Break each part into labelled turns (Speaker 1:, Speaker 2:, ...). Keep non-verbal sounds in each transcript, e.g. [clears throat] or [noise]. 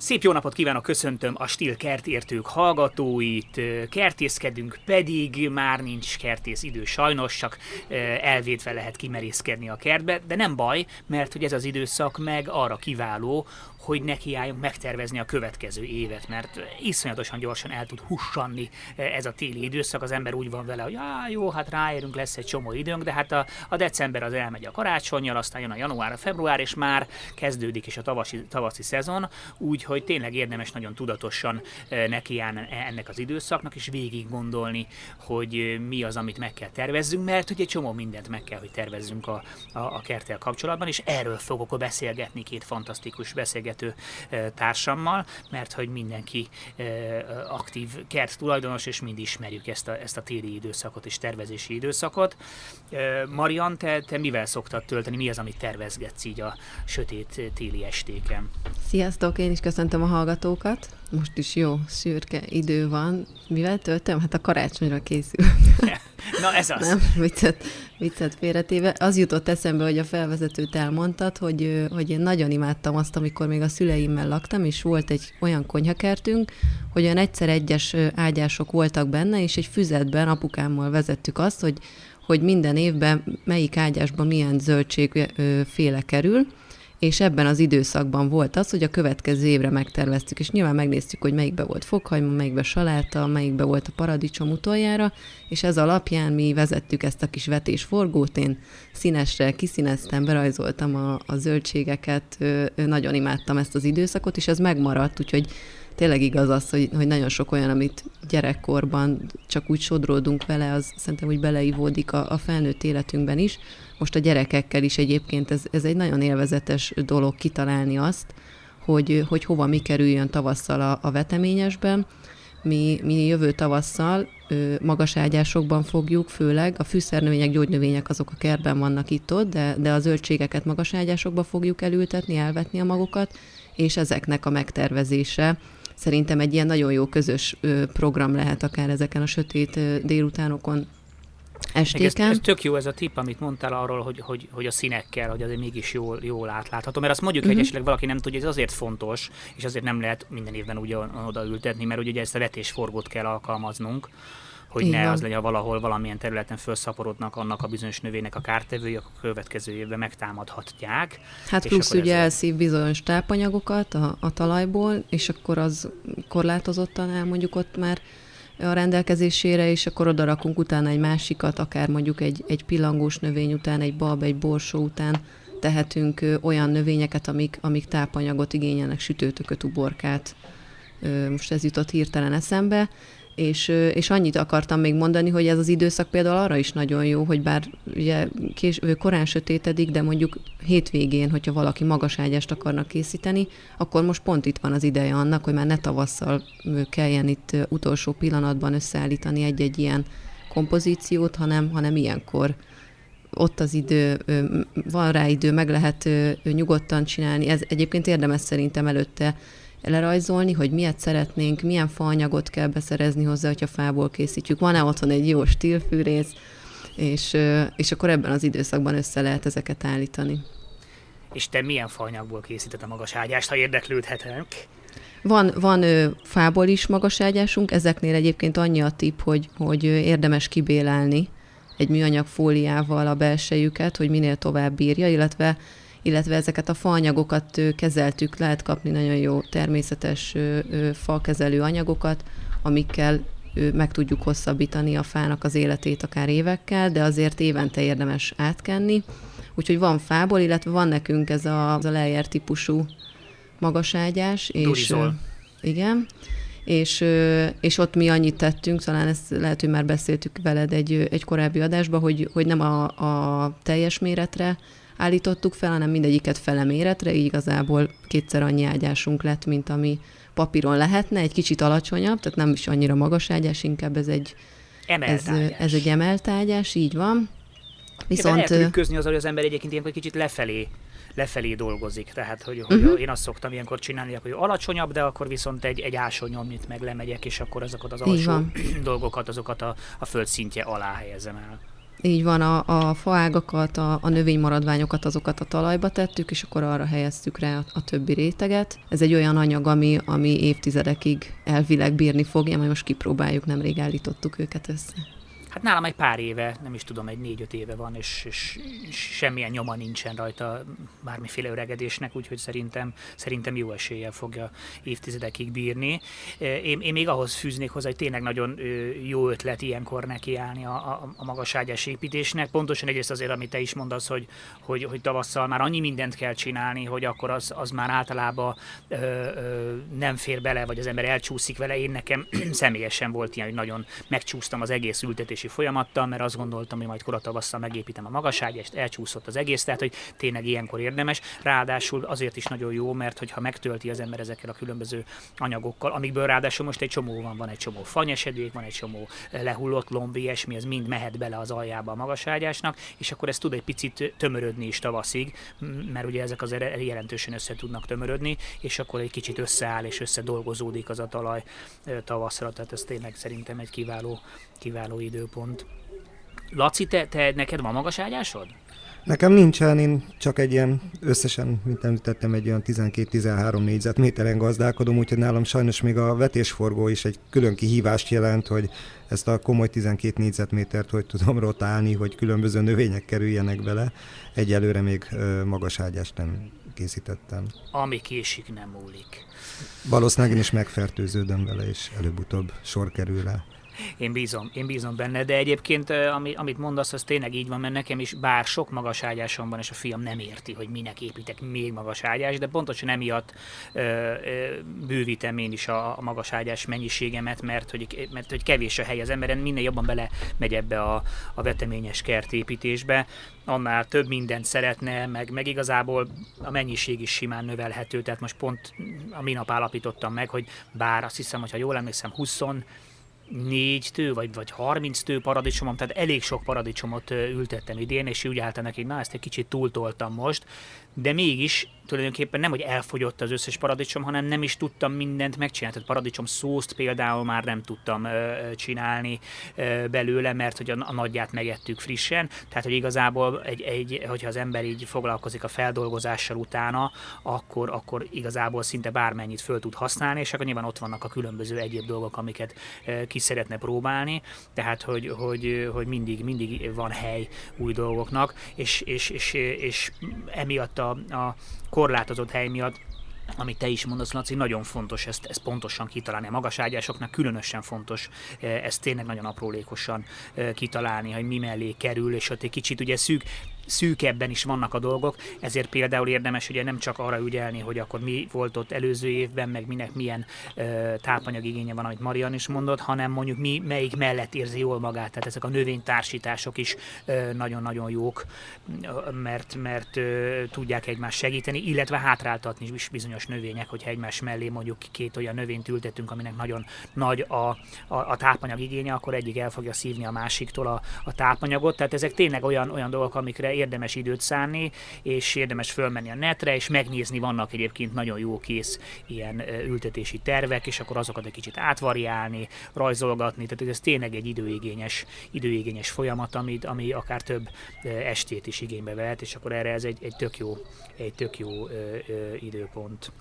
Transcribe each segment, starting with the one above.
Speaker 1: Szép jó napot kívánok, köszöntöm a Stil kertértők hallgatóit. Kertészkedünk pedig, már nincs kertész idő sajnos, csak elvétve lehet kimerészkedni a kertbe, de nem baj, mert hogy ez az időszak meg arra kiváló, hogy nekiálljunk megtervezni a következő évet, mert iszonyatosan gyorsan el tud hussanni ez a téli időszak, az ember úgy van vele, hogy á, jó, hát ráérünk, lesz egy csomó időnk, de hát a, a december az elmegy a karácsonyjal, aztán jön a január, a február, és már kezdődik is a tavaszi, tavaszi szezon, úgyhogy tényleg érdemes nagyon tudatosan nekiállni ennek az időszaknak, és végig gondolni, hogy mi az, amit meg kell tervezzünk, mert egy csomó mindent meg kell, hogy tervezzünk a, a, a kerttel kapcsolatban, és erről fogok beszélgetni két fantasztikus beszélgető beszélgető társammal, mert hogy mindenki aktív kert tulajdonos, és mind ismerjük ezt a, ezt a téli időszakot és tervezési időszakot. Marian, te, te mivel szoktad tölteni? Mi az, amit tervezgetsz így a sötét téli estéken?
Speaker 2: Sziasztok, én is köszöntöm a hallgatókat. Most is jó, szürke idő van. Mivel töltöm? Hát a karácsonyra készül. [laughs]
Speaker 1: Na ez az.
Speaker 2: Nem, viccet, viccet félretéve. Az jutott eszembe, hogy a felvezetőt elmondtad, hogy, hogy én nagyon imádtam azt, amikor még a szüleimmel laktam, és volt egy olyan konyhakertünk, hogy olyan egyszer egyes ágyások voltak benne, és egy füzetben apukámmal vezettük azt, hogy hogy minden évben melyik ágyásban milyen zöldségféle kerül, és ebben az időszakban volt az, hogy a következő évre megterveztük, és nyilván megnéztük, hogy melyikbe volt fokhagyma, melyikbe saláta, melyikbe volt a paradicsom utoljára, és ez alapján mi vezettük ezt a kis vetésforgót, én színesre kiszíneztem, berajzoltam a, a zöldségeket, nagyon imádtam ezt az időszakot, és ez megmaradt, úgyhogy tényleg igaz az, hogy, hogy nagyon sok olyan, amit gyerekkorban csak úgy sodródunk vele, az szerintem úgy beleivódik a, a felnőtt életünkben is. Most a gyerekekkel is egyébként ez, ez egy nagyon élvezetes dolog kitalálni azt, hogy, hogy hova mi kerüljön tavasszal a, a veteményesben. Mi, mi jövő tavasszal ö, magas ágyásokban fogjuk, főleg a fűszernövények, gyógynövények azok a kertben vannak itt-ott, de, de a zöldségeket magas ágyásokba fogjuk elültetni, elvetni a magokat, és ezeknek a megtervezése szerintem egy ilyen nagyon jó közös program lehet akár ezeken a sötét délutánokon, estéken.
Speaker 1: Ez, ez tök jó ez a tipp, amit mondtál arról, hogy, hogy, hogy a színekkel, hogy azért mégis jól, jól átlátható. Mert azt mondjuk, uh-huh. hogy mhm. esetleg valaki nem tudja, ez azért fontos, és azért nem lehet minden évben úgy odaültetni, mert ugye ezt a vetésforgót kell alkalmaznunk hogy Igen. ne az legyen valahol valamilyen területen felszaporodnak annak a bizonyos növénynek a kártevői, akkor a következő évben megtámadhatják.
Speaker 2: Hát plusz ugye ez... elszív bizonyos tápanyagokat a, a talajból, és akkor az korlátozottan el mondjuk ott már a rendelkezésére, és akkor oda rakunk utána egy másikat, akár mondjuk egy, egy pillangós növény után, egy bab, egy borsó után tehetünk olyan növényeket, amik, amik tápanyagot igényelnek, sütőtököt, uborkát. Most ez jutott hirtelen eszembe és, és annyit akartam még mondani, hogy ez az időszak például arra is nagyon jó, hogy bár ugye kés, korán sötétedik, de mondjuk hétvégén, hogyha valaki magas ágyást akarnak készíteni, akkor most pont itt van az ideje annak, hogy már ne tavasszal kelljen itt utolsó pillanatban összeállítani egy-egy ilyen kompozíciót, hanem, hanem ilyenkor ott az idő, van rá idő, meg lehet nyugodtan csinálni. Ez egyébként érdemes szerintem előtte lerajzolni, hogy miért szeretnénk, milyen faanyagot kell beszerezni hozzá, hogyha fából készítjük. Van-e otthon egy jó stílfűrész, és, és akkor ebben az időszakban össze lehet ezeket állítani.
Speaker 1: És te milyen faanyagból készített a magas ágyást, ha érdeklődhetek?
Speaker 2: Van, van ö, fából is magas ágyásunk, ezeknél egyébként annyi a tip, hogy, hogy érdemes kibélelni egy műanyag fóliával a belsejüket, hogy minél tovább bírja, illetve illetve ezeket a faanyagokat kezeltük, lehet kapni nagyon jó természetes falkezelő anyagokat, amikkel meg tudjuk hosszabbítani a fának az életét akár évekkel, de azért évente érdemes átkenni. Úgyhogy van fából, illetve van nekünk ez a, az a lejer típusú magaságyás.
Speaker 1: És, Durizol.
Speaker 2: Igen. És, és ott mi annyit tettünk, talán ezt lehet, hogy már beszéltük veled egy, egy korábbi adásban, hogy, hogy nem a, a teljes méretre állítottuk fel, hanem mindegyiket fele méretre, így igazából kétszer annyi ágyásunk lett, mint ami papíron lehetne, egy kicsit alacsonyabb, tehát nem is annyira magas ágyás, inkább ez egy
Speaker 1: emelt
Speaker 2: ez, ez egy emelt ágyás, így van.
Speaker 1: Viszont... Lehet trükközni az, hogy az ember egyébként ilyenkor kicsit lefelé lefelé dolgozik. Tehát, hogy, hogy uh-huh. én azt szoktam ilyenkor csinálni, hogy alacsonyabb, de akkor viszont egy, egy ásonyomnyit meg lemegyek, és akkor azokat az alsó [clears throat] dolgokat, azokat a, a földszintje alá helyezem el.
Speaker 2: Így van, a, a faágakat, a, a növénymaradványokat, azokat a talajba tettük, és akkor arra helyeztük rá a, a többi réteget. Ez egy olyan anyag, ami, ami évtizedekig elvileg bírni fogja, majd most kipróbáljuk, nemrég állítottuk őket össze.
Speaker 1: Hát nálam egy pár éve, nem is tudom, egy négy-öt éve van, és, és, semmilyen nyoma nincsen rajta bármiféle öregedésnek, úgyhogy szerintem, szerintem jó eséllyel fogja évtizedekig bírni. Én, én még ahhoz fűznék hozzá, hogy tényleg nagyon jó ötlet ilyenkor nekiállni a, a, a magaságyás építésnek. Pontosan egyrészt azért, amit te is mondasz, hogy, hogy, hogy tavasszal már annyi mindent kell csinálni, hogy akkor az, az már általában ö, ö, nem fér bele, vagy az ember elcsúszik vele. Én nekem [clears throat] személyesen volt ilyen, hogy nagyon megcsúsztam az egész ültetés építési folyamattal, mert azt gondoltam, hogy majd koratavasszal megépítem a magaságyast, elcsúszott az egész, tehát hogy tényleg ilyenkor érdemes. Ráadásul azért is nagyon jó, mert hogyha megtölti az ember ezekkel a különböző anyagokkal, amikből ráadásul most egy csomó van, van egy csomó fanyesedék, van egy csomó eh, lehullott lomb, ilyesmi, ez mind mehet bele az aljába a magaságyásnak, és akkor ez tud egy picit tömörödni is tavaszig, mert ugye ezek az jelentősen össze tudnak tömörödni, és akkor egy kicsit összeáll és összedolgozódik az a talaj eh, tavaszra, tehát ez tényleg szerintem egy kiváló, kiváló idő időpont. Laci, te, te neked van magas ágyásod?
Speaker 3: Nekem nincsen, én csak egy ilyen, összesen, mint említettem, egy olyan 12-13 négyzetméteren gazdálkodom, úgyhogy nálam sajnos még a vetésforgó is egy külön kihívást jelent, hogy ezt a komoly 12 négyzetmétert hogy tudom rotálni, hogy különböző növények kerüljenek bele. Egyelőre még magas ágyást nem készítettem.
Speaker 1: Ami késik, nem múlik.
Speaker 3: Valószínűleg én is megfertőződöm vele, és előbb-utóbb sor kerül rá.
Speaker 1: Én bízom, én bízom benne, de egyébként ami, amit mondasz, az tényleg így van, mert nekem is bár sok magas ágyásom van, és a fiam nem érti, hogy minek építek még magas ágyás, de pontosan emiatt ö, ö, bővítem én is a, a magas ágyás mennyiségemet, mert hogy, mert hogy kevés a hely az emberen, minél jobban bele megy ebbe a, a veteményes kertépítésbe, annál több mindent szeretne, meg, meg igazából a mennyiség is simán növelhető, tehát most pont a minap állapítottam meg, hogy bár azt hiszem, hogy ha jól emlékszem, 20 négy tő, vagy, vagy 30 tő paradicsomom, tehát elég sok paradicsomot ültettem idén, és úgy álltam neki, na ezt egy kicsit túltoltam most, de mégis tulajdonképpen nem, hogy elfogyott az összes paradicsom, hanem nem is tudtam mindent megcsinálni. Tehát paradicsom szószt például már nem tudtam ö, csinálni ö, belőle, mert hogy a, a nagyját megettük frissen. Tehát, hogy igazából, egy, egy, hogyha az ember így foglalkozik a feldolgozással utána, akkor, akkor igazából szinte bármennyit föl tud használni, és akkor nyilván ott vannak a különböző egyéb dolgok, amiket ö, ki szeretne próbálni. Tehát, hogy, hogy, hogy mindig, mindig van hely új dolgoknak, és, és, és, és emiatt a, a korlátozott hely miatt amit te is mondasz, Laci, nagyon fontos ezt, ezt pontosan kitalálni. A magas ágyásoknak különösen fontos eh, ezt tényleg nagyon aprólékosan eh, kitalálni, hogy mi mellé kerül, és ott egy kicsit ugye szűk, szűkebben is vannak a dolgok, ezért például érdemes ugye nem csak arra ügyelni, hogy akkor mi volt ott előző évben, meg minek milyen ö, tápanyagigénye van, amit Marian is mondott, hanem mondjuk mi melyik mellett érzi jól magát. Tehát ezek a növénytársítások is nagyon-nagyon jók, mert, mert ö, tudják egymást segíteni, illetve hátráltatni is bizonyos növények, hogyha egymás mellé mondjuk két olyan növényt ültetünk, aminek nagyon nagy a, a, a tápanyag igénye, akkor egyik el fogja szívni a másiktól a, a tápanyagot. Tehát ezek tényleg olyan, olyan dolgok, amikre érdemes időt szánni, és érdemes fölmenni a netre, és megnézni, vannak egyébként nagyon jó kész ilyen ültetési tervek, és akkor azokat egy kicsit átvariálni, rajzolgatni, tehát ez tényleg egy időigényes, időigényes folyamat, amit, ami akár több estét is igénybe vehet, és akkor erre ez egy, egy tök jó, egy tök jó ö, ö, időpont.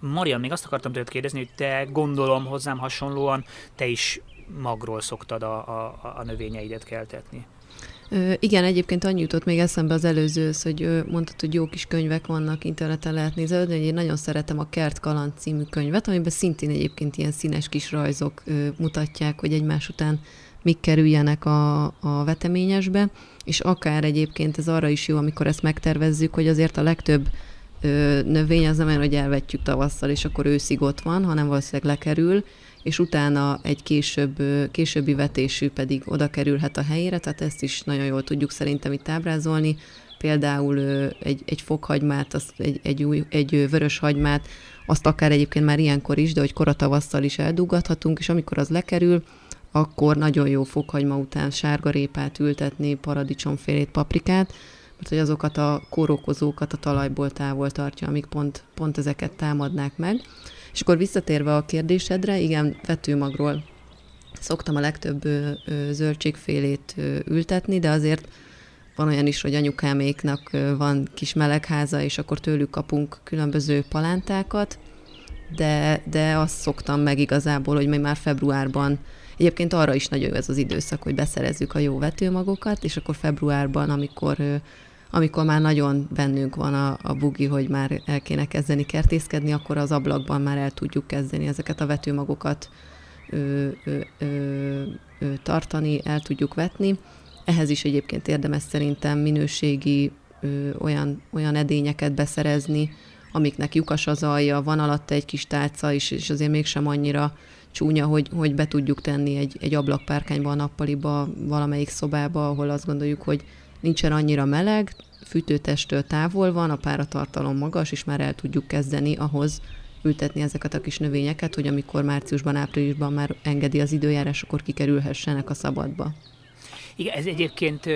Speaker 1: Marian, még azt akartam tőled kérdezni, hogy te gondolom hozzám hasonlóan, te is magról szoktad a, a, a növényeidet keltetni.
Speaker 2: Igen, egyébként annyi jutott még eszembe az előző, hogy mondtad, hogy jó kis könyvek vannak, interneten lehet nézni, de én nagyon szeretem a Kert Kaland című könyvet, amiben szintén egyébként ilyen színes kis rajzok mutatják, hogy egymás után mik kerüljenek a, a veteményesbe, és akár egyébként ez arra is jó, amikor ezt megtervezzük, hogy azért a legtöbb növény az nem olyan, hogy elvetjük tavasszal, és akkor őszig ott van, hanem valószínűleg lekerül, és utána egy később, későbbi vetésű pedig oda kerülhet a helyére, tehát ezt is nagyon jól tudjuk szerintem itt ábrázolni. Például egy, egy fokhagymát, az, egy, egy, új, egy vörös hagymát, azt akár egyébként már ilyenkor is, de hogy koratavasszal is elduggathatunk, és amikor az lekerül, akkor nagyon jó fokhagyma után sárgarépát ültetni, paradicsomfélét, paprikát, mert hogy azokat a kórokozókat a talajból távol tartja, amik pont, pont ezeket támadnák meg. És akkor visszatérve a kérdésedre, igen, vetőmagról szoktam a legtöbb ö, ö, zöldségfélét ö, ültetni, de azért van olyan is, hogy anyukáméknak van kis melegháza, és akkor tőlük kapunk különböző palántákat, de, de azt szoktam meg igazából, hogy még már februárban Egyébként arra is nagyon jó ez az időszak, hogy beszerezzük a jó vetőmagokat, és akkor februárban, amikor amikor már nagyon bennünk van a, a bugi, hogy már el kéne kezdeni kertészkedni, akkor az ablakban már el tudjuk kezdeni ezeket a vetőmagokat ö, ö, ö, ö, tartani, el tudjuk vetni. Ehhez is egyébként érdemes szerintem minőségi ö, olyan, olyan edényeket beszerezni, amiknek lyukas az alja, van alatta egy kis tálca is, és azért mégsem annyira csúnya, hogy, hogy be tudjuk tenni egy, egy ablakpárkányba, a nappaliba, valamelyik szobába, ahol azt gondoljuk, hogy nincsen annyira meleg, fűtőtestől távol van, a páratartalom magas, és már el tudjuk kezdeni ahhoz ültetni ezeket a kis növényeket, hogy amikor márciusban, áprilisban már engedi az időjárás, akkor kikerülhessenek a szabadba.
Speaker 1: Igen, ez egyébként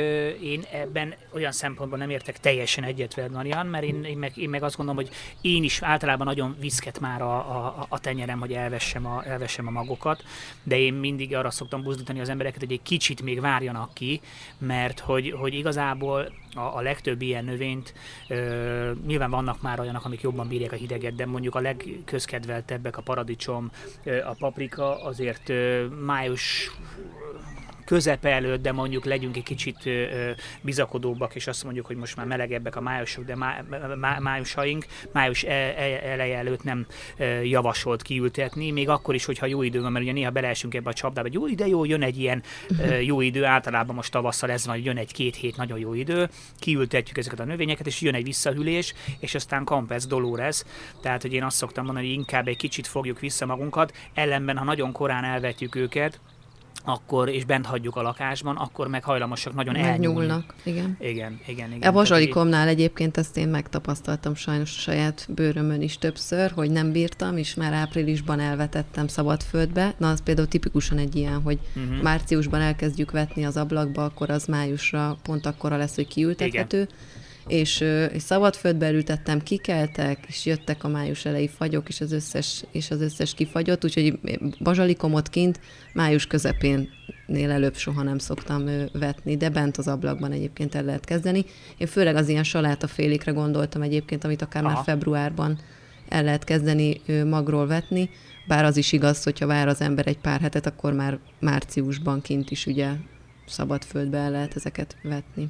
Speaker 1: én ebben olyan szempontból nem értek teljesen egyet veled, Marian, mert én, én, meg, én meg azt gondolom, hogy én is általában nagyon viszket már a, a, a tenyerem, hogy elvessem a, elvessem a magokat, de én mindig arra szoktam buzdítani az embereket, hogy egy kicsit még várjanak ki, mert hogy, hogy igazából a, a legtöbb ilyen növényt, ö, nyilván vannak már olyanok, amik jobban bírják a hideget, de mondjuk a legközkedveltebbek a paradicsom, ö, a paprika azért ö, május közepe előtt, de mondjuk legyünk egy kicsit bizakodóbbak, és azt mondjuk, hogy most már melegebbek a májusok, de má, má, májusaink, május e, e, eleje előtt nem javasolt kiültetni, még akkor is, hogyha jó idő van, mert ugye néha beleesünk ebbe a csapdába, hogy jó ide jó, jön egy ilyen jó idő, általában most tavasszal ez van, hogy jön egy-két hét nagyon jó idő, kiültetjük ezeket a növényeket, és jön egy visszahűlés, és aztán Campes Dolores, tehát hogy én azt szoktam mondani, hogy inkább egy kicsit fogjuk vissza magunkat, ellenben, ha nagyon korán elvetjük őket, akkor, és bent hagyjuk a lakásban, akkor meg hajlamosak nagyon
Speaker 2: Megnyúlnak,
Speaker 1: igen. Igen, igen, igen.
Speaker 2: A bazsalikomnál egyébként ezt én megtapasztaltam sajnos a saját bőrömön is többször, hogy nem bírtam, és már áprilisban elvetettem szabadföldbe. Na, az például tipikusan egy ilyen, hogy uh-huh. márciusban elkezdjük vetni az ablakba, akkor az májusra pont akkora lesz, hogy kiültethető. Igen és, és szabadföldbe ültettem, kikeltek, és jöttek a május elejé fagyok, és az összes, és az összes kifagyott, úgyhogy bazsalikomot kint május közepén nél előbb soha nem szoktam vetni, de bent az ablakban egyébként el lehet kezdeni. Én főleg az ilyen félékre gondoltam egyébként, amit akár Aha. már februárban el lehet kezdeni magról vetni, bár az is igaz, hogyha vár az ember egy pár hetet, akkor már márciusban kint is ugye szabad földbe el lehet ezeket vetni.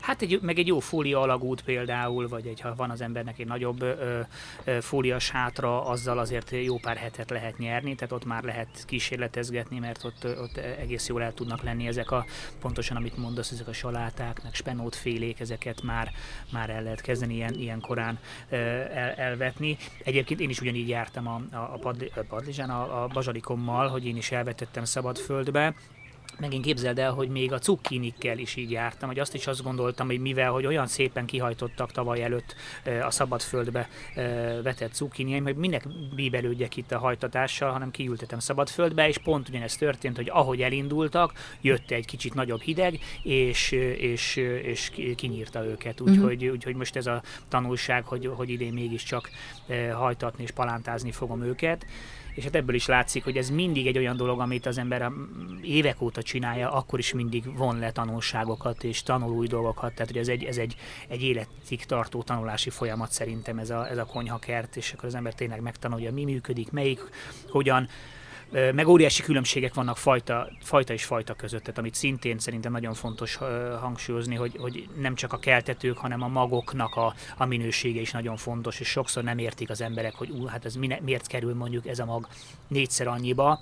Speaker 1: Hát egy, meg egy jó fólia alagút például, vagy egy, ha van az embernek egy nagyobb ö, ö, fólias hátra, azzal azért jó pár hetet lehet nyerni, tehát ott már lehet kísérletezgetni, mert ott, ott egész jól el tudnak lenni ezek a, pontosan amit mondasz, ezek a saláták, meg spenótfélék, ezeket már, már el lehet kezdeni ilyen, ilyen korán ö, el, elvetni. Egyébként én is ugyanígy jártam a, a, a, padli, a padlizsán, a, a bazsalikommal, hogy én is elvetettem szabad földbe, Megint képzeld el, hogy még a cukkinikkel is így jártam, hogy azt is azt gondoltam, hogy mivel hogy olyan szépen kihajtottak tavaly előtt a szabadföldbe vetett cukkiniaim, hogy minek bíbelődjek itt a hajtatással, hanem kiültetem szabadföldbe, és pont ugyanezt történt, hogy ahogy elindultak, jött egy kicsit nagyobb hideg, és, és, és kinyírta őket. Úgyhogy, uh-huh. úgyhogy most ez a tanulság, hogy, hogy idén mégiscsak hajtatni és palántázni fogom őket és hát ebből is látszik, hogy ez mindig egy olyan dolog, amit az ember évek óta csinálja, akkor is mindig von le tanulságokat és tanul új dolgokat, tehát hogy ez egy, ez egy, egy életig tartó tanulási folyamat szerintem ez a, ez a konyhakert, és akkor az ember tényleg megtanulja, mi működik, melyik, hogyan, meg óriási különbségek vannak fajta, fajta és fajta között, tehát amit szintén szerintem nagyon fontos hangsúlyozni, hogy, hogy nem csak a keltetők, hanem a magoknak a, a minősége is nagyon fontos, és sokszor nem értik az emberek, hogy ú, hát ez miért kerül mondjuk ez a mag négyszer annyiba,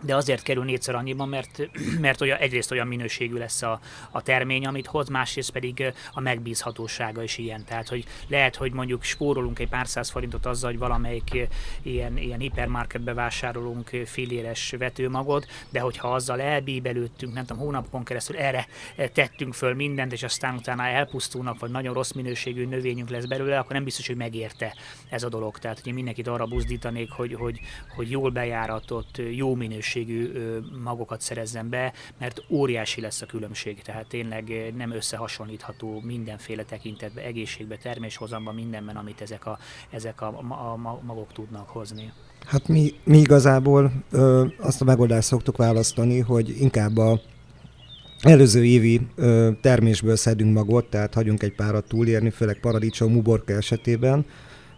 Speaker 1: de azért kerül négyszer annyiban, mert, [clears throat] mert olyan, egyrészt olyan minőségű lesz a, a termény, amit hoz, másrészt pedig a megbízhatósága is ilyen. Tehát, hogy lehet, hogy mondjuk spórolunk egy pár száz forintot azzal, hogy valamelyik ilyen, ilyen hipermarketbe vásárolunk filéres vetőmagot, de hogyha azzal elbíbelődtünk, nem tudom, hónapon keresztül erre tettünk föl mindent, és aztán utána elpusztulnak, vagy nagyon rossz minőségű növényünk lesz belőle, akkor nem biztos, hogy megérte ez a dolog. Tehát, hogy én mindenkit arra buzdítanék, hogy, hogy, hogy jól bejáratott, jó minőségű minőségű magokat szerezzen be, mert óriási lesz a különbség, tehát tényleg nem összehasonlítható mindenféle tekintetben, egészségbe, terméshozamban, mindenben, amit ezek a, ezek a, a, magok tudnak hozni.
Speaker 3: Hát mi, mi igazából ö, azt a megoldást szoktuk választani, hogy inkább a előző évi ö, termésből szedünk magot, tehát hagyunk egy párat túlérni, főleg paradicsom, uborka esetében,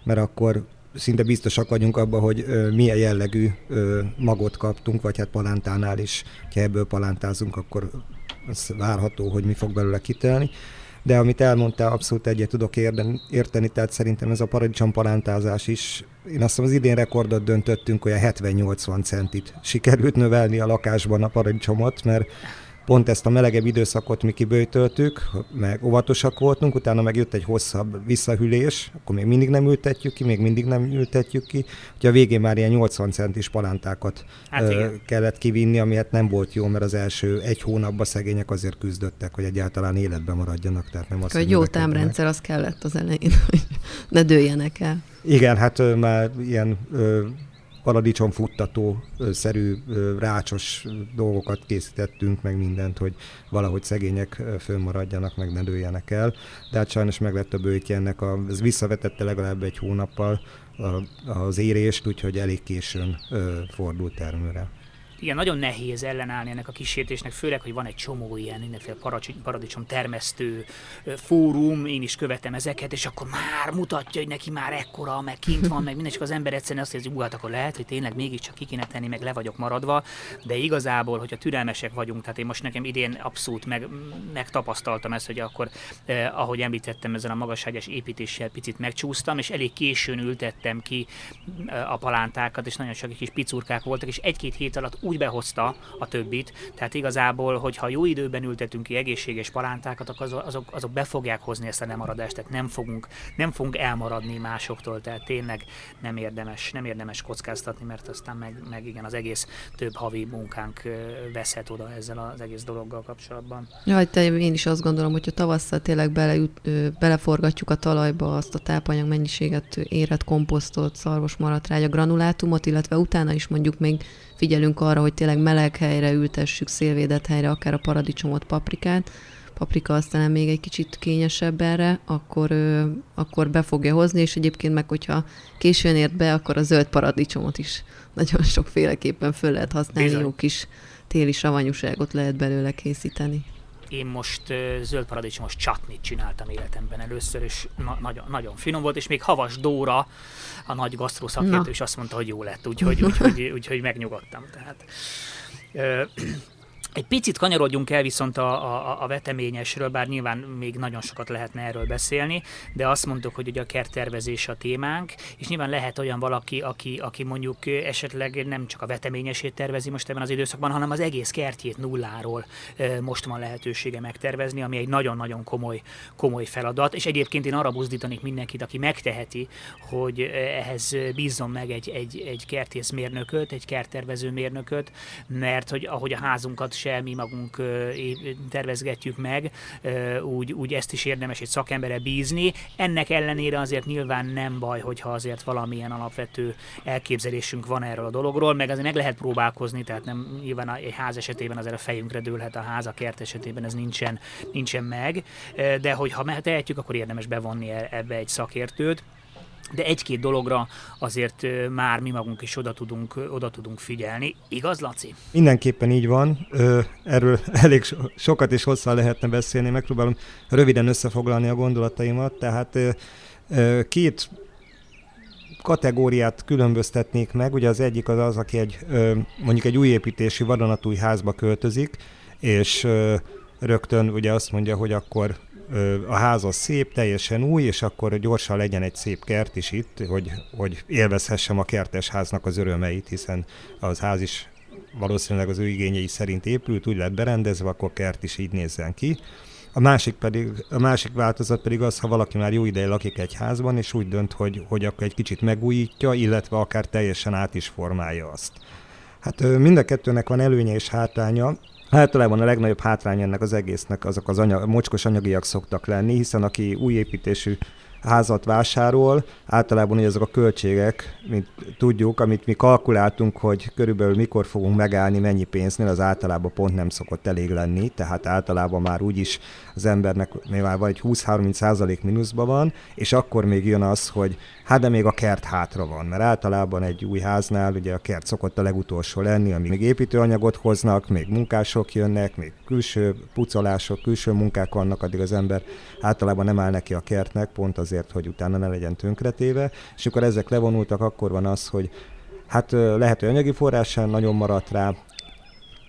Speaker 3: mert akkor szinte biztosak vagyunk abban, hogy milyen jellegű magot kaptunk, vagy hát palántánál is, ha ebből palántázunk, akkor az várható, hogy mi fog belőle kitelni. De amit elmondtál, abszolút egyet tudok érteni, tehát szerintem ez a paradicsom palántázás is. Én azt mondom, az idén rekordot döntöttünk, olyan 70-80 centit sikerült növelni a lakásban a paradicsomot, mert pont ezt a melegebb időszakot mi kibőjtöltük, meg óvatosak voltunk, utána meg jött egy hosszabb visszahűlés, akkor még mindig nem ültetjük ki, még mindig nem ültetjük ki, hogy a végén már ilyen 80 centis palántákat hát ö, kellett kivinni, ami hát nem volt jó, mert az első egy hónapban szegények azért küzdöttek, hogy egyáltalán életben maradjanak. Tehát nem azt
Speaker 2: hogy jó támrendszer az kellett az elején, [laughs] hogy ne dőljenek el.
Speaker 3: Igen, hát ö, már ilyen ö, paradicsomfuttató szerű rácsos dolgokat készítettünk, meg mindent, hogy valahogy szegények fönnmaradjanak, meg ne dőljenek el. De hát sajnos meg lett a bőtje ennek, a, ez visszavetette legalább egy hónappal az érést, úgyhogy elég későn fordult termőre
Speaker 1: igen, nagyon nehéz ellenállni ennek a kísértésnek, főleg, hogy van egy csomó ilyen mindenféle paradicsom termesztő fórum, én is követem ezeket, és akkor már mutatja, hogy neki már ekkora, meg kint van, meg minden, csak az ember egyszerűen azt érzi, hogy hát akkor lehet, hogy tényleg mégiscsak ki kéne tenni, meg le vagyok maradva, de igazából, hogyha türelmesek vagyunk, tehát én most nekem idén abszolút meg, megtapasztaltam ezt, hogy akkor, eh, ahogy említettem, ezen a magasságos építéssel picit megcsúsztam, és elég későn ültettem ki a palántákat, és nagyon sok kis picurkák voltak, és egy-két hét alatt úgy behozta a többit, tehát igazából, hogyha jó időben ültetünk ki egészséges palántákat, akkor azok, azok be fogják hozni ezt a nemaradást, tehát nem fogunk, nem fogunk elmaradni másoktól, tehát tényleg nem érdemes, nem érdemes kockáztatni, mert aztán meg, meg igen, az egész több havi munkánk veszhet oda ezzel az egész dologgal kapcsolatban.
Speaker 2: Ja, te, én is azt gondolom, hogyha tavasszal tényleg bele, beleforgatjuk a talajba azt a tápanyag mennyiséget, érett komposztot, szarvos maratrágya, granulátumot, illetve utána is mondjuk még figyelünk arra, hogy tényleg meleg helyre ültessük, szélvédett helyre, akár a paradicsomot, paprikát, paprika aztán még egy kicsit kényesebb erre, akkor, akkor be fogja hozni, és egyébként meg, hogyha későn ért be, akkor a zöld paradicsomot is nagyon sokféleképpen föl lehet használni, Bizony. jó kis téli savanyúságot lehet belőle készíteni.
Speaker 1: Én most uh, zöld paradicsomos csatnit csináltam életemben először, és na- nagyon, nagyon finom volt, és még Havas Dóra, a nagy gasztrószakértő is azt mondta, hogy jó lett, úgyhogy, úgyhogy, úgyhogy, úgyhogy megnyugodtam. Tehát, uh, egy picit kanyarodjunk el viszont a, a, a veteményesről, bár nyilván még nagyon sokat lehetne erről beszélni, de azt mondtuk, hogy ugye a kerttervezés a témánk, és nyilván lehet olyan valaki, aki, aki mondjuk esetleg nem csak a veteményesét tervezi most ebben az időszakban, hanem az egész kertjét nulláról most van lehetősége megtervezni, ami egy nagyon-nagyon komoly, komoly feladat, és egyébként én arra buzdítanék mindenkit, aki megteheti, hogy ehhez bízzon meg egy, egy, egy kertészmérnököt, egy kerttervező mérnököt, mert hogy ahogy a házunkat se mi magunk tervezgetjük meg, úgy, úgy ezt is érdemes egy szakembere bízni. Ennek ellenére azért nyilván nem baj, hogyha azért valamilyen alapvető elképzelésünk van erről a dologról, meg azért meg lehet próbálkozni, tehát nem nyilván egy ház esetében azért a fejünkre dőlhet a ház, a kert esetében ez nincsen, nincsen meg, de hogyha tehetjük, akkor érdemes bevonni e, ebbe egy szakértőt de egy-két dologra azért már mi magunk is oda tudunk, oda tudunk figyelni. Igaz, Laci?
Speaker 3: Mindenképpen így van. Erről [laughs] elég sokat és hosszan lehetne beszélni. Megpróbálom röviden összefoglalni a gondolataimat. Tehát két kategóriát különböztetnék meg. Ugye az egyik az az, aki egy, mondjuk egy új építési vadonatúj házba költözik, és rögtön ugye azt mondja, hogy akkor a ház az szép, teljesen új, és akkor gyorsan legyen egy szép kert is itt, hogy, hogy élvezhessem a kertes háznak az örömeit, hiszen az ház is valószínűleg az ő igényei szerint épült, úgy lett berendezve, akkor kert is így nézzen ki. A másik, pedig, a másik változat pedig az, ha valaki már jó ideje lakik egy házban, és úgy dönt, hogy, hogy akkor egy kicsit megújítja, illetve akár teljesen át is formálja azt. Hát mind a kettőnek van előnye és hátránya. Általában a legnagyobb hátrány ennek az egésznek azok az anyag, mocskos anyagiak szoktak lenni, hiszen aki új építésű házat vásárol, általában hogy azok a költségek, mint tudjuk, amit mi kalkuláltunk, hogy körülbelül mikor fogunk megállni, mennyi pénznél, az általában pont nem szokott elég lenni, tehát általában már úgyis az embernek már vagy 20-30 százalék mínuszban van, és akkor még jön az, hogy hát de még a kert hátra van, mert általában egy új háznál ugye a kert szokott a legutolsó lenni, amíg még építőanyagot hoznak, még munkások jönnek, még külső pucolások, külső munkák vannak, addig az ember általában nem áll neki a kertnek, pont azért, hogy utána ne legyen tönkretéve, és akkor ezek levonultak, akkor van az, hogy hát lehet, hogy anyagi forrásán nagyon maradt rá,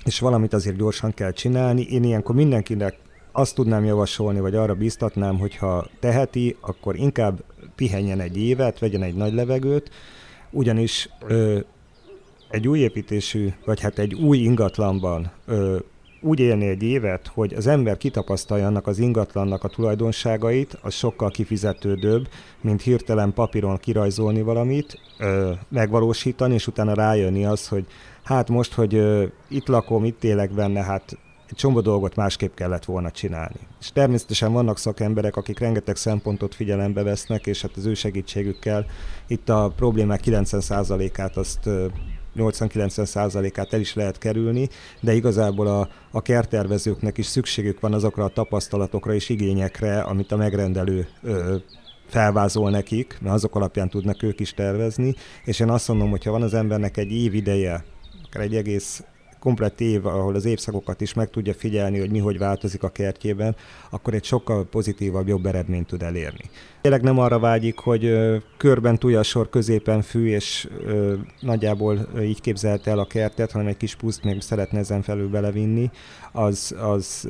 Speaker 3: és valamit azért gyorsan kell csinálni. Én ilyenkor mindenkinek azt tudnám javasolni, vagy arra biztatnám, hogyha teheti, akkor inkább pihenjen egy évet, vegyen egy nagy levegőt, ugyanis ö, egy új építésű, vagy hát egy új ingatlanban ö, úgy élni egy évet, hogy az ember kitapasztalja annak az ingatlannak a tulajdonságait, az sokkal kifizetődőbb, mint hirtelen papíron kirajzolni valamit, ö, megvalósítani, és utána rájönni az, hogy hát most, hogy ö, itt lakom, itt élek benne, hát egy csomó dolgot másképp kellett volna csinálni. És természetesen vannak szakemberek, akik rengeteg szempontot figyelembe vesznek, és hát az ő segítségükkel itt a problémák 90%-át azt 80-90%-át el is lehet kerülni, de igazából a, a kertervezőknek is szükségük van azokra a tapasztalatokra és igényekre, amit a megrendelő ö, felvázol nekik, mert azok alapján tudnak ők is tervezni, és én azt mondom, hogy ha van az embernek egy év ideje, akár egy egész komplett év, ahol az évszakokat is meg tudja figyelni, hogy mi hogy változik a kertjében, akkor egy sokkal pozitívabb, jobb eredményt tud elérni. Tényleg nem arra vágyik, hogy körben sor, középen fű, és nagyjából így képzelte el a kertet, hanem egy kis puszt még szeretne ezen felül belevinni, az, az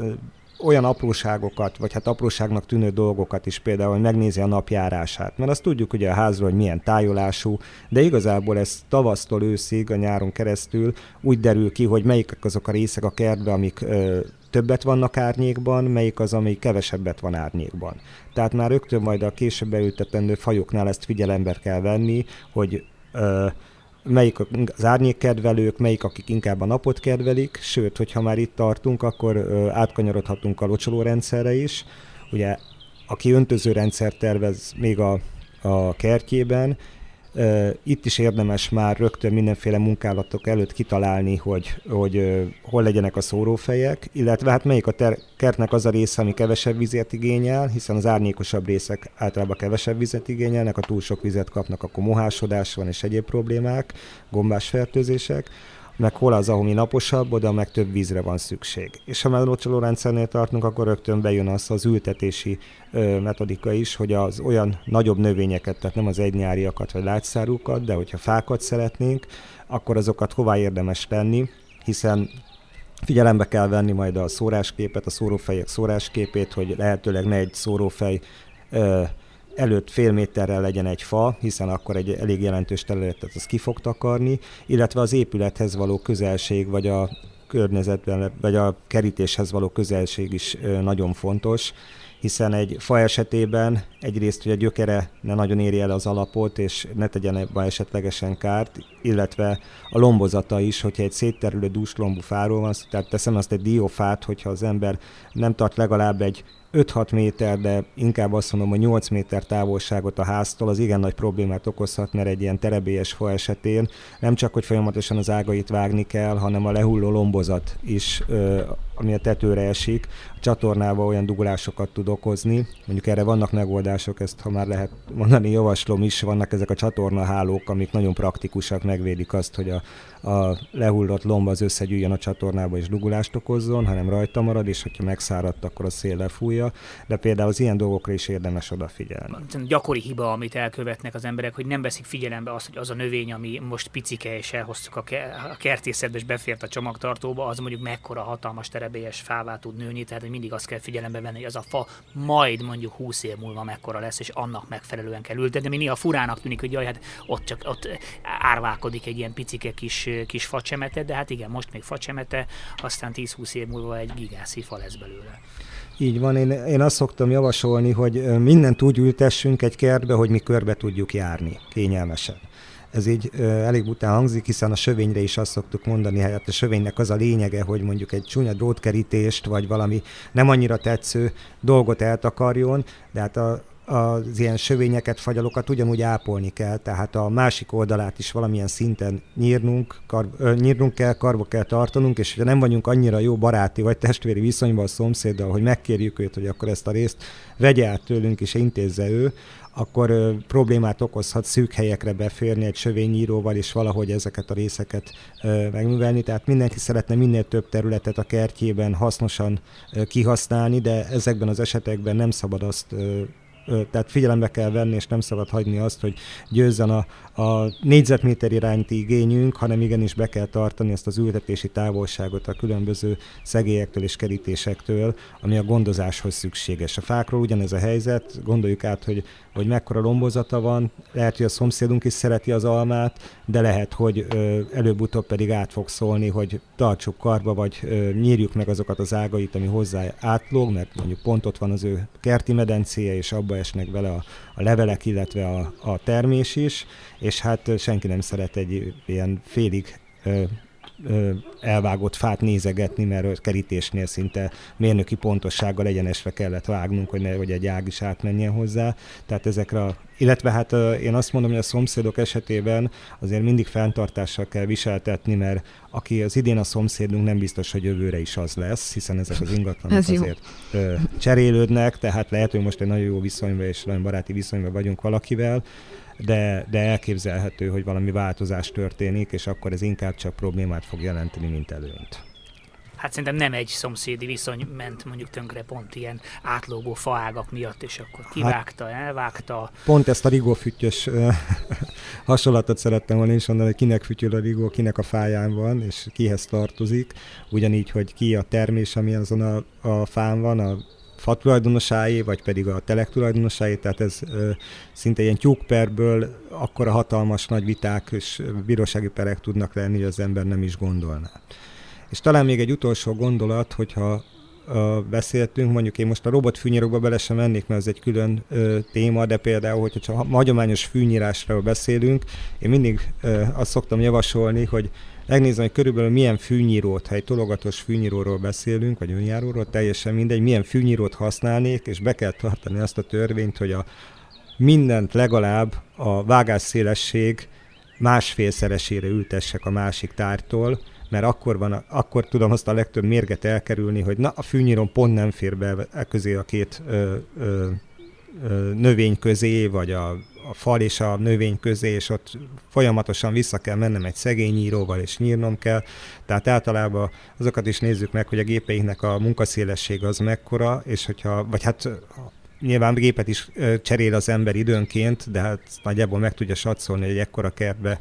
Speaker 3: olyan apróságokat, vagy hát apróságnak tűnő dolgokat is, például, hogy megnézi a napjárását. Mert azt tudjuk ugye a házról, hogy milyen tájolású, de igazából ez tavasztól őszig, a nyáron keresztül úgy derül ki, hogy melyik azok a részek a kertben, amik ö, többet vannak árnyékban, melyik az, amelyik kevesebbet van árnyékban. Tehát már rögtön majd a később beültetendő fajoknál ezt figyelembe kell venni, hogy ö, melyik az árnyékkedvelők, melyik akik inkább a napot kedvelik, sőt, hogyha már itt tartunk, akkor átkanyarodhatunk a locsolórendszerre is. Ugye, aki öntözőrendszer tervez még a, a kertjében, itt is érdemes már rögtön mindenféle munkálatok előtt kitalálni, hogy, hogy hol legyenek a szórófejek, illetve hát melyik a ter- kertnek az a része, ami kevesebb vizet igényel, hiszen az árnyékosabb részek általában kevesebb vizet igényelnek, a túl sok vizet kapnak, akkor mohásodás van és egyéb problémák, gombás fertőzések meg hol az, ahol mi naposabb, oda meg több vízre van szükség. És ha már locsolórendszernél tartunk, akkor rögtön bejön az az ültetési ö, metodika is, hogy az olyan nagyobb növényeket, tehát nem az egynyáriakat vagy lágyszárukat, de hogyha fákat szeretnénk, akkor azokat hová érdemes tenni, hiszen Figyelembe kell venni majd a szórásképet, a szórófejek szórásképét, hogy lehetőleg ne egy szórófej ö, előtt fél méterrel legyen egy fa, hiszen akkor egy elég jelentős területet az ki fog takarni, illetve az épülethez való közelség, vagy a környezetben, vagy a kerítéshez való közelség is nagyon fontos, hiszen egy fa esetében egyrészt, hogy a gyökere ne nagyon érje el az alapot, és ne tegyen ebbe esetlegesen kárt, illetve a lombozata is, hogyha egy szétterülő dúslombú fáról van, tehát teszem azt egy diófát, hogyha az ember nem tart legalább egy 5-6 méter, de inkább azt mondom, hogy 8 méter távolságot a háztól, az igen nagy problémát okozhat, mert egy ilyen terebélyes fa esetén nem csak, hogy folyamatosan az ágait vágni kell, hanem a lehulló lombozat is, ami a tetőre esik, a csatornával olyan dugulásokat tud okozni. Mondjuk erre vannak megoldások, ezt ha már lehet mondani, javaslom is, vannak ezek a csatornahálók, amik nagyon praktikusak, megvédik azt, hogy a, a lehullott lomb az összegyűjjön a csatornába és dugulást okozzon, hanem rajta marad, és hogyha megszáradt, akkor a szél lefújja. De például az ilyen dolgokra is érdemes odafigyelni.
Speaker 1: Gyakori hiba, amit elkövetnek az emberek, hogy nem veszik figyelembe azt, hogy az a növény, ami most picike, és elhoztuk a, kertészetbe, és befért a csomagtartóba, az mondjuk mekkora hatalmas terebélyes fává tud nőni, tehát mindig azt kell figyelembe venni, hogy az a fa majd mondjuk 20 év múlva mekkora lesz, és annak megfelelően kell ültetni. De néha furának tűnik, hogy jaj, hát ott csak ott árválkodik egy ilyen picike kis kis facsemete, de hát igen, most még facsemete, aztán 10-20 év múlva egy gigászi fa lesz belőle.
Speaker 3: Így van, én, én azt szoktam javasolni, hogy mindent úgy ültessünk egy kertbe, hogy mi körbe tudjuk járni, kényelmesen. Ez így elég után hangzik, hiszen a sövényre is azt szoktuk mondani, hát a sövénynek az a lényege, hogy mondjuk egy csúnya drótkerítést, vagy valami nem annyira tetsző dolgot eltakarjon, de hát a, az ilyen sövényeket, fagyalokat ugyanúgy ápolni kell, tehát a másik oldalát is valamilyen szinten nyírnunk, kar, nyírnunk kell, karba kell tartanunk, és ha nem vagyunk annyira jó baráti vagy testvéri viszonyban a szomszéddal, hogy megkérjük őt, hogy akkor ezt a részt vegye át tőlünk és intézze ő, akkor ö, problémát okozhat szűk helyekre beférni egy sövényíróval, és valahogy ezeket a részeket ö, megművelni. Tehát mindenki szeretne minél több területet a kertjében hasznosan ö, kihasználni, de ezekben az esetekben nem szabad azt ö, tehát figyelembe kell venni, és nem szabad hagyni azt, hogy győzzen a, a négyzetméter iránti igényünk, hanem igenis be kell tartani ezt az ültetési távolságot a különböző szegélyektől és kerítésektől, ami a gondozáshoz szükséges. A fákról ugyanez a helyzet, gondoljuk át, hogy, hogy mekkora lombozata van, lehet, hogy a szomszédunk is szereti az almát, de lehet, hogy előbb-utóbb pedig át fog szólni, hogy tartsuk karba, vagy nyírjuk meg azokat az ágait, ami hozzá átlóg, mert mondjuk pont ott van az ő kerti medencéje, és abba esnek bele a, a levelek, illetve a, a termés is, és hát senki nem szeret egy ilyen félig elvágott fát nézegetni, mert kerítésnél szinte mérnöki pontossággal egyenesre kellett vágnunk, hogy, ne, hogy egy ág is átmenjen hozzá. Tehát ezekre illetve hát én azt mondom, hogy a szomszédok esetében azért mindig fenntartással kell viseltetni, mert aki az idén a szomszédunk nem biztos, hogy jövőre is az lesz, hiszen ezek az ingatlanok Ez azért ö, cserélődnek, tehát lehet, hogy most egy nagyon jó viszonyban és nagyon baráti viszonyban vagyunk valakivel, de, de elképzelhető, hogy valami változás történik, és akkor ez inkább csak problémát fog jelenteni, mint előnyt.
Speaker 1: Hát szerintem nem egy szomszédi viszony ment mondjuk tönkre pont ilyen átlógó faágak miatt, és akkor kivágta, hát, elvágta.
Speaker 3: Pont ezt a rigófütyös [laughs] hasonlatot szerettem volna is mondani, hogy kinek fütyül a rigó, kinek a fáján van, és kihez tartozik. Ugyanígy, hogy ki a termés, ami azon a, a fán van, a fa tulajdonosáé, vagy pedig a telek tulajdonosáé, tehát ez ö, szinte ilyen tyúkperből akkora hatalmas nagy viták és bírósági perek tudnak lenni, hogy az ember nem is gondolná. És talán még egy utolsó gondolat, hogyha ö, beszéltünk, mondjuk én most a robotfűnyírókba bele sem mennék, mert ez egy külön ö, téma, de például, hogyha hagyományos fűnyírásról beszélünk, én mindig ö, azt szoktam javasolni, hogy megnézem, hogy körülbelül milyen fűnyírót, ha egy tologatos fűnyíróról beszélünk, vagy önjáróról, teljesen mindegy, milyen fűnyírót használnék, és be kell tartani azt a törvényt, hogy a mindent legalább a vágásszélesség másfélszeresére ültessek a másik tártól, mert akkor, van, akkor tudom azt a legtöbb mérget elkerülni, hogy na, a fűnyírom pont nem fér be e közé a két ö, ö, ö, növény közé, vagy a, a fal és a növény közé, és ott folyamatosan vissza kell mennem egy szegényíróval, és nyírnom kell. Tehát általában azokat is nézzük meg, hogy a gépeinknek a munkaszélesség az mekkora, és hogyha, vagy hát Nyilván gépet is cserél az ember időnként, de hát nagyjából meg tudja satszolni, hogy egy ekkora kertbe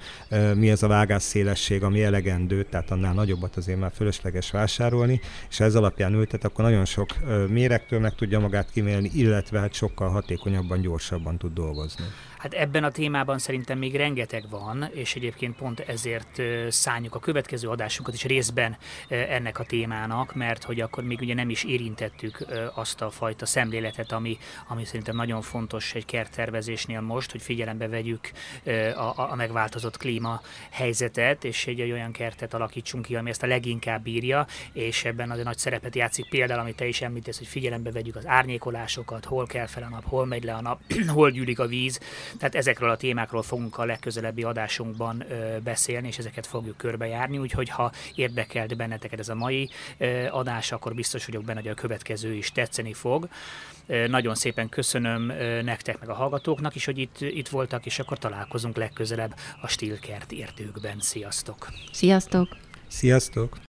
Speaker 3: mi az a vágás szélesség, ami elegendő, tehát annál nagyobbat azért már fölösleges vásárolni, és ez alapján ültet, akkor nagyon sok mérektől meg tudja magát kimélni, illetve hát sokkal hatékonyabban, gyorsabban tud dolgozni.
Speaker 1: Hát ebben a témában szerintem még rengeteg van, és egyébként pont ezért szálljuk a következő adásunkat is részben ennek a témának, mert hogy akkor még ugye nem is érintettük azt a fajta szemléletet, ami, ami szerintem nagyon fontos egy kerttervezésnél most, hogy figyelembe vegyük a, a megváltozott klíma helyzetet, és egy olyan kertet alakítsunk ki, ami ezt a leginkább bírja, és ebben az nagy szerepet játszik például, amit te is említesz, hogy figyelembe vegyük az árnyékolásokat, hol kell fel a nap, hol megy le a nap, [clears throat] hol gyűlik a víz, tehát ezekről a témákról fogunk a legközelebbi adásunkban beszélni, és ezeket fogjuk körbejárni, úgyhogy ha érdekelt benneteket ez a mai adás, akkor biztos vagyok benne, hogy a következő is tetszeni fog. Nagyon szépen köszönöm nektek, meg a hallgatóknak is, hogy itt, itt voltak, és akkor találkozunk legközelebb a Stilkert értőkben. Sziasztok!
Speaker 2: Sziasztok!
Speaker 3: Sziasztok!